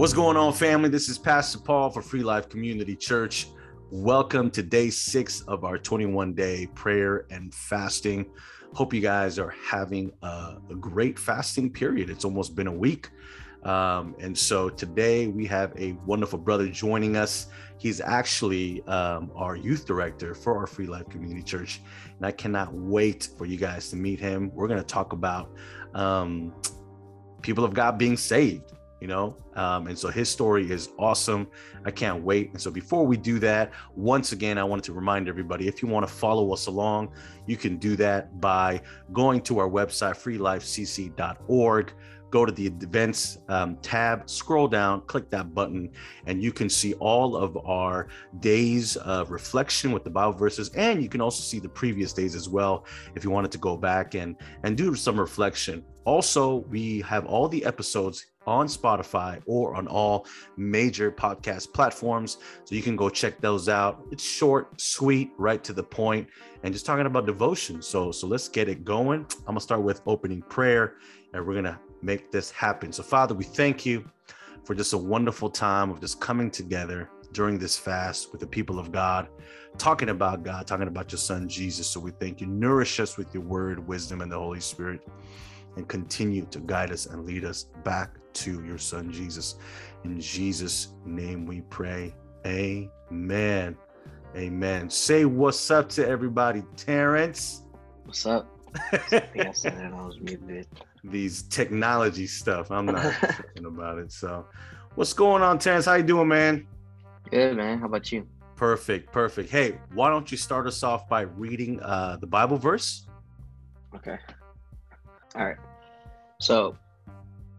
What's going on, family? This is Pastor Paul for Free Life Community Church. Welcome to day six of our 21 day prayer and fasting. Hope you guys are having a, a great fasting period. It's almost been a week. Um, and so today we have a wonderful brother joining us. He's actually um, our youth director for our Free Life Community Church. And I cannot wait for you guys to meet him. We're going to talk about um, people of God being saved you know? Um, and so his story is awesome. I can't wait. And so before we do that once again i wanted to remind everybody if you want to follow us along you can do that by going to our website freelifecc.org go to the events um, tab scroll down click that button and you can see all of our days of reflection with the bible verses. And you can also see the previous days as well if you wanted to go back and and do some reflection. Also we have all the episodes on Spotify or on all major podcast platforms. So you can go check those out. It's short, sweet, right to the point, and just talking about devotion. So so let's get it going. I'm gonna start with opening prayer, and we're gonna make this happen. So Father, we thank you for just a wonderful time of just coming together during this fast with the people of God, talking about God, talking about your son Jesus. So we thank you. Nourish us with your word, wisdom, and the Holy Spirit and continue to guide us and lead us back to your son Jesus. In Jesus' name we pray. Amen. Amen. Say what's up to everybody, Terrence. What's up? yes, I was muted. These technology stuff. I'm not thinking about it. So what's going on, Terrence? How you doing, man? Good, man. How about you? Perfect, perfect. Hey, why don't you start us off by reading uh, the Bible verse? Okay. All right. So,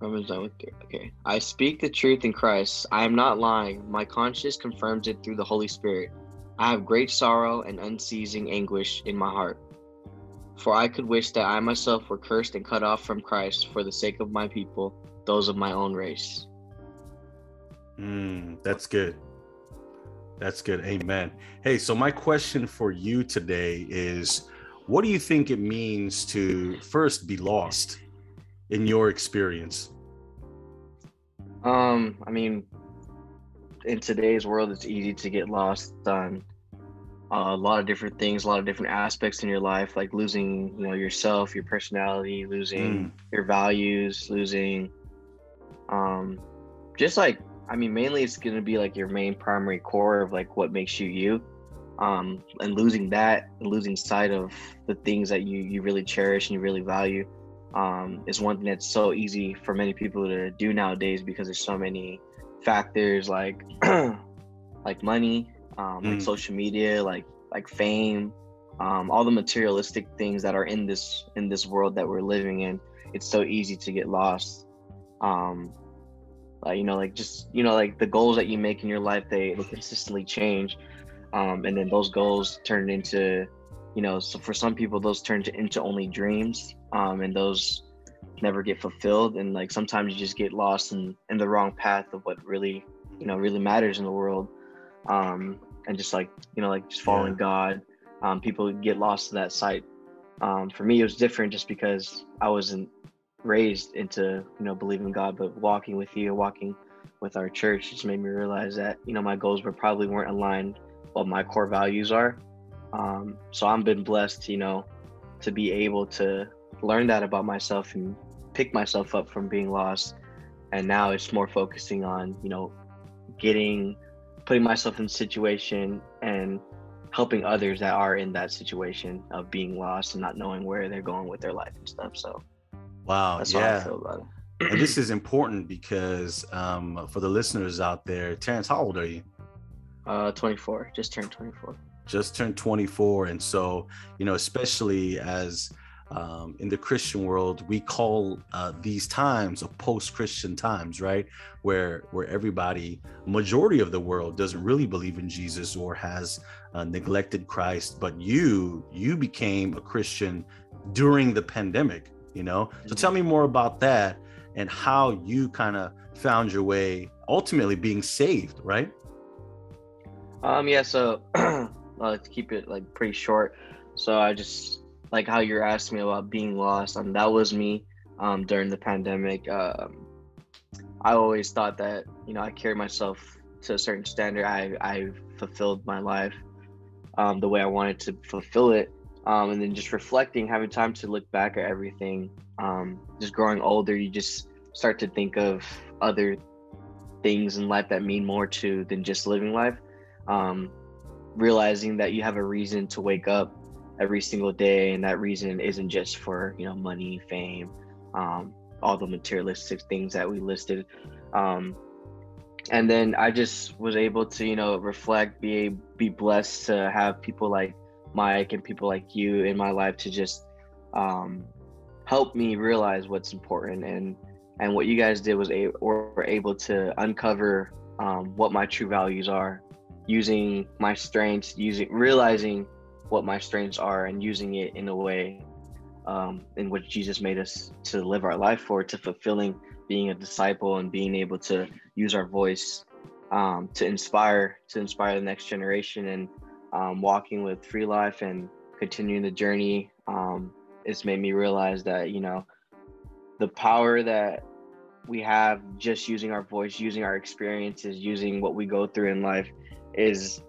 Romans 9 Okay. I speak the truth in Christ. I am not lying. My conscience confirms it through the Holy Spirit. I have great sorrow and unceasing anguish in my heart. For I could wish that I myself were cursed and cut off from Christ for the sake of my people, those of my own race. Mm, that's good. That's good. Amen. Hey, so my question for you today is what do you think it means to first be lost in your experience? Um, I mean, in today's world, it's easy to get lost on a lot of different things, a lot of different aspects in your life, like losing, you know, yourself, your personality, losing mm. your values, losing, um, just like, I mean, mainly it's going to be like your main primary core of like what makes you you um, and losing that and losing sight of the things that you you really cherish and you really value um, is one thing that's so easy for many people to do nowadays because there's so many factors like like money um, mm. like social media like like fame um, all the materialistic things that are in this in this world that we're living in. It's so easy to get lost. Um like you know like just you know like the goals that you make in your life they, they consistently change um, and then those goals turn into you know so for some people those turn to, into only dreams um, and those never get fulfilled. And like sometimes you just get lost in in the wrong path of what really you know really matters in the world. Um, and just like you know like just following yeah. god um, people get lost in that sight. Um, for me it was different just because i wasn't raised into you know believing god but walking with you walking with our church just made me realize that you know my goals were probably weren't aligned what my core values are. Um, so I've been blessed, you know, to be able to learn that about myself and pick myself up from being lost. And now it's more focusing on, you know, getting, putting myself in situation and helping others that are in that situation of being lost and not knowing where they're going with their life and stuff. So, wow, that's yeah. I feel about it. and this is important because um, for the listeners out there, Terrence, how old are you? Uh, 24. Just turned 24. Just turned 24, and so you know, especially as um, in the Christian world, we call uh, these times of post-Christian times, right? Where where everybody, majority of the world, doesn't really believe in Jesus or has uh, neglected Christ. But you you became a Christian during the pandemic, you know. So mm-hmm. tell me more about that and how you kind of found your way, ultimately being saved, right? Um, yeah, so uh, to keep it like pretty short. So I just like how you're asking me about being lost. Um, that was me um, during the pandemic. Um, I always thought that you know I carried myself to a certain standard. I I fulfilled my life um, the way I wanted to fulfill it, um, and then just reflecting, having time to look back at everything. Um, just growing older, you just start to think of other things in life that mean more to than just living life. Um, realizing that you have a reason to wake up every single day, and that reason isn't just for you know money, fame, um, all the materialistic things that we listed. Um, and then I just was able to you know reflect, be be blessed to have people like Mike and people like you in my life to just um, help me realize what's important and and what you guys did was a were able to uncover um, what my true values are using my strengths using realizing what my strengths are and using it in a way um, in which jesus made us to live our life for to fulfilling being a disciple and being able to use our voice um, to inspire to inspire the next generation and um, walking with free life and continuing the journey um, it's made me realize that you know the power that we have just using our voice using our experiences using what we go through in life is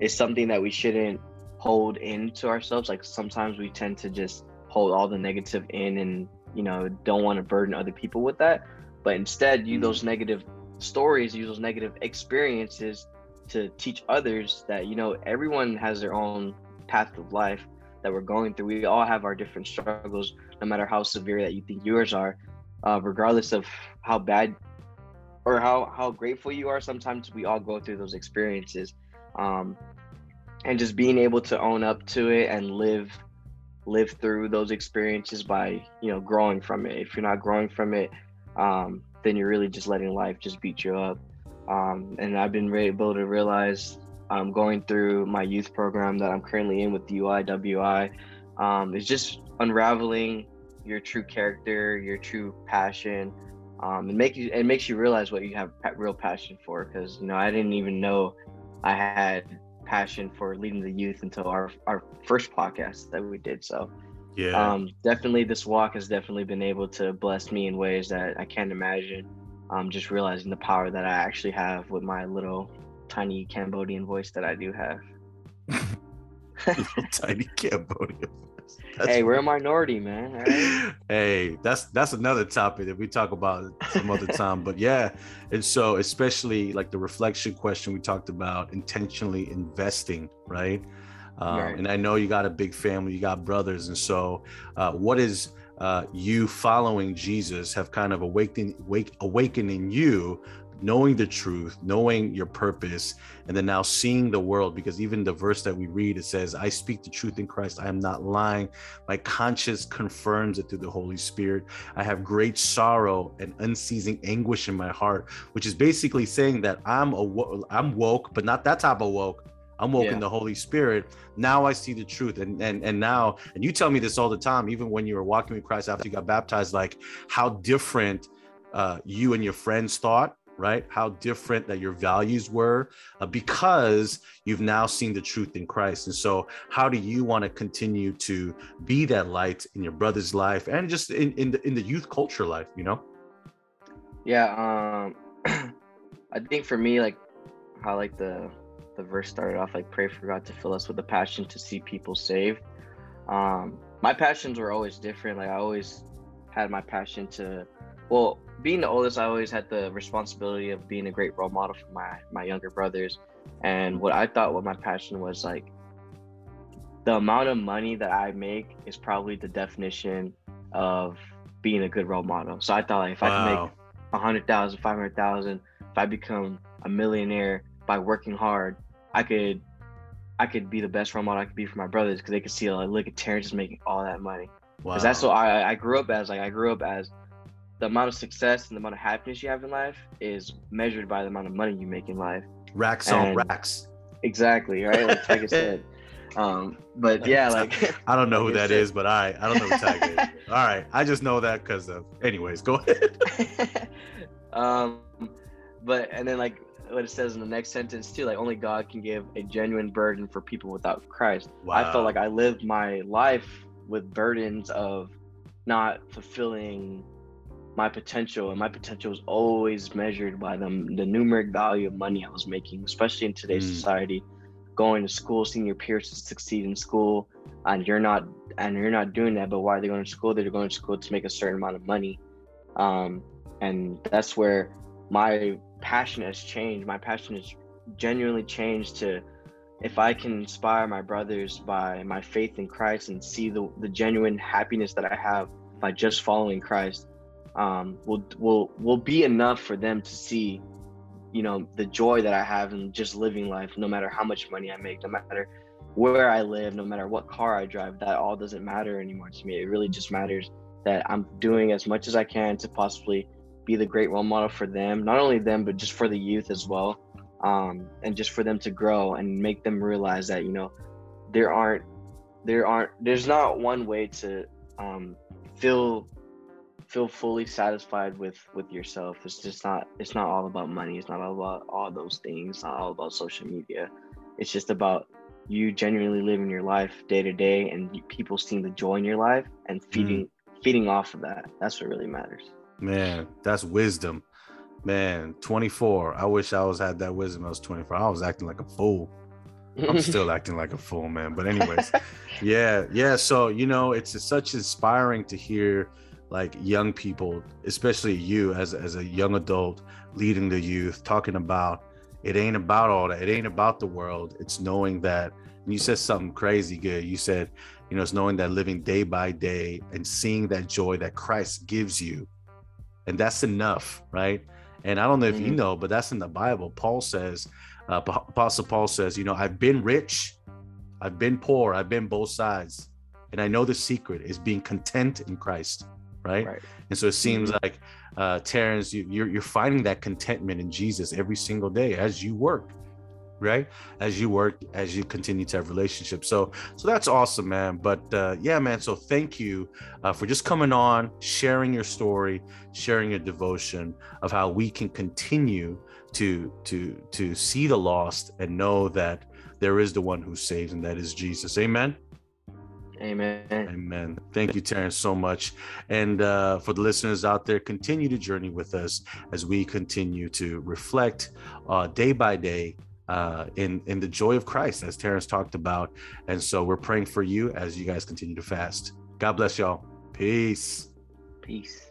is something that we shouldn't hold into ourselves. Like sometimes we tend to just hold all the negative in and you know don't want to burden other people with that. But instead use mm-hmm. those negative stories use those negative experiences to teach others that you know everyone has their own path of life that we're going through. We all have our different struggles no matter how severe that you think yours are uh, regardless of how bad or how how grateful you are sometimes we all go through those experiences um, and just being able to own up to it and live live through those experiences by you know growing from it. If you're not growing from it um, then you're really just letting life just beat you up. Um, and i've been able to realize um, going through my youth program that i'm currently in with uiwi um, is just unraveling your true character, your true passion, um, and make you it makes you realize what you have real passion for. Because you know, I didn't even know I had passion for leading the youth until our our first podcast that we did. So yeah, um, definitely this walk has definitely been able to bless me in ways that I can't imagine. Um, just realizing the power that I actually have with my little tiny Cambodian voice that I do have. little tiny Cambodian hey, we're a minority, man. Right? hey, that's that's another topic that we talk about some other time. But yeah, and so especially like the reflection question we talked about, intentionally investing, right? Um, right. And I know you got a big family, you got brothers, and so uh, what is uh, you following Jesus have kind of awakening, wake, awakening you knowing the truth, knowing your purpose, and then now seeing the world. Because even the verse that we read, it says, I speak the truth in Christ. I am not lying. My conscience confirms it through the Holy Spirit. I have great sorrow and unceasing anguish in my heart, which is basically saying that I'm a, I'm woke, but not that type of woke. I'm woke yeah. in the Holy Spirit. Now I see the truth. And and and now, and you tell me this all the time, even when you were walking with Christ after you got baptized, like how different uh, you and your friends thought right? How different that your values were uh, because you've now seen the truth in Christ. And so, how do you want to continue to be that light in your brother's life and just in, in the in the youth culture life? You know? Yeah, um, I think for me, like how like the the verse started off, like pray for God to fill us with the passion to see people saved. Um, my passions were always different. Like I always had my passion to, well, being the oldest, I always had the responsibility of being a great role model for my my younger brothers. And what I thought what my passion was like the amount of money that I make is probably the definition of being a good role model. So I thought like if wow. I can make a hundred thousand, five hundred thousand, if I become a millionaire by working hard, I could I could be the best role model I could be for my brothers because they could see like look at Terrence is making all that money. Because wow. that's what I I grew up as. Like I grew up as the amount of success and the amount of happiness you have in life is measured by the amount of money you make in life. Racks and on racks. Exactly, right? Like Tyga said. Um, but yeah, like I don't know who that is, but I I don't know who Tyga is. All right, I just know that because of. Anyways, go ahead. um, but and then like what it says in the next sentence too, like only God can give a genuine burden for people without Christ. Wow. I felt like I lived my life with burdens of not fulfilling my potential, and my potential was always measured by the the numeric value of money I was making, especially in today's mm. society. Going to school, seeing your peers succeed in school, and you're not, and you're not doing that. But why are they going to school? They're going to school to make a certain amount of money, um, and that's where my passion has changed. My passion has genuinely changed to if I can inspire my brothers by my faith in Christ and see the, the genuine happiness that I have by just following Christ, um, will will will be enough for them to see, you know, the joy that I have in just living life, no matter how much money I make, no matter where I live, no matter what car I drive. That all doesn't matter anymore to me. It really just matters that I'm doing as much as I can to possibly be the great role model for them, not only them, but just for the youth as well um, and just for them to grow and make them realize that you know there aren't there aren't there's not one way to um, feel feel fully satisfied with with yourself it's just not it's not all about money it's not all about all those things it's not all about social media it's just about you genuinely living your life day to day and people seeing the joy in your life and feeding mm. feeding off of that that's what really matters man that's wisdom Man, 24. I wish I was had that wisdom. I was 24. I was acting like a fool. I'm still acting like a fool, man. But anyways, yeah, yeah. So you know, it's such inspiring to hear like young people, especially you as as a young adult leading the youth, talking about it ain't about all that. It ain't about the world. It's knowing that. And you said something crazy good. You said, you know, it's knowing that living day by day and seeing that joy that Christ gives you, and that's enough, right? And I don't know if mm-hmm. you know, but that's in the Bible. Paul says, uh, Apostle Paul says, you know, I've been rich, I've been poor, I've been both sides. And I know the secret is being content in Christ, right? right. And so it seems mm-hmm. like, uh, Terrence, you, you're, you're finding that contentment in Jesus every single day as you work right as you work as you continue to have relationships so so that's awesome man but uh yeah man so thank you uh, for just coming on sharing your story sharing your devotion of how we can continue to to to see the lost and know that there is the one who saves and that is jesus amen Amen. Amen. Thank you, Terrence, so much. And uh, for the listeners out there, continue to journey with us as we continue to reflect uh, day by day uh, in in the joy of Christ, as Terrence talked about. And so we're praying for you as you guys continue to fast. God bless y'all. Peace. Peace.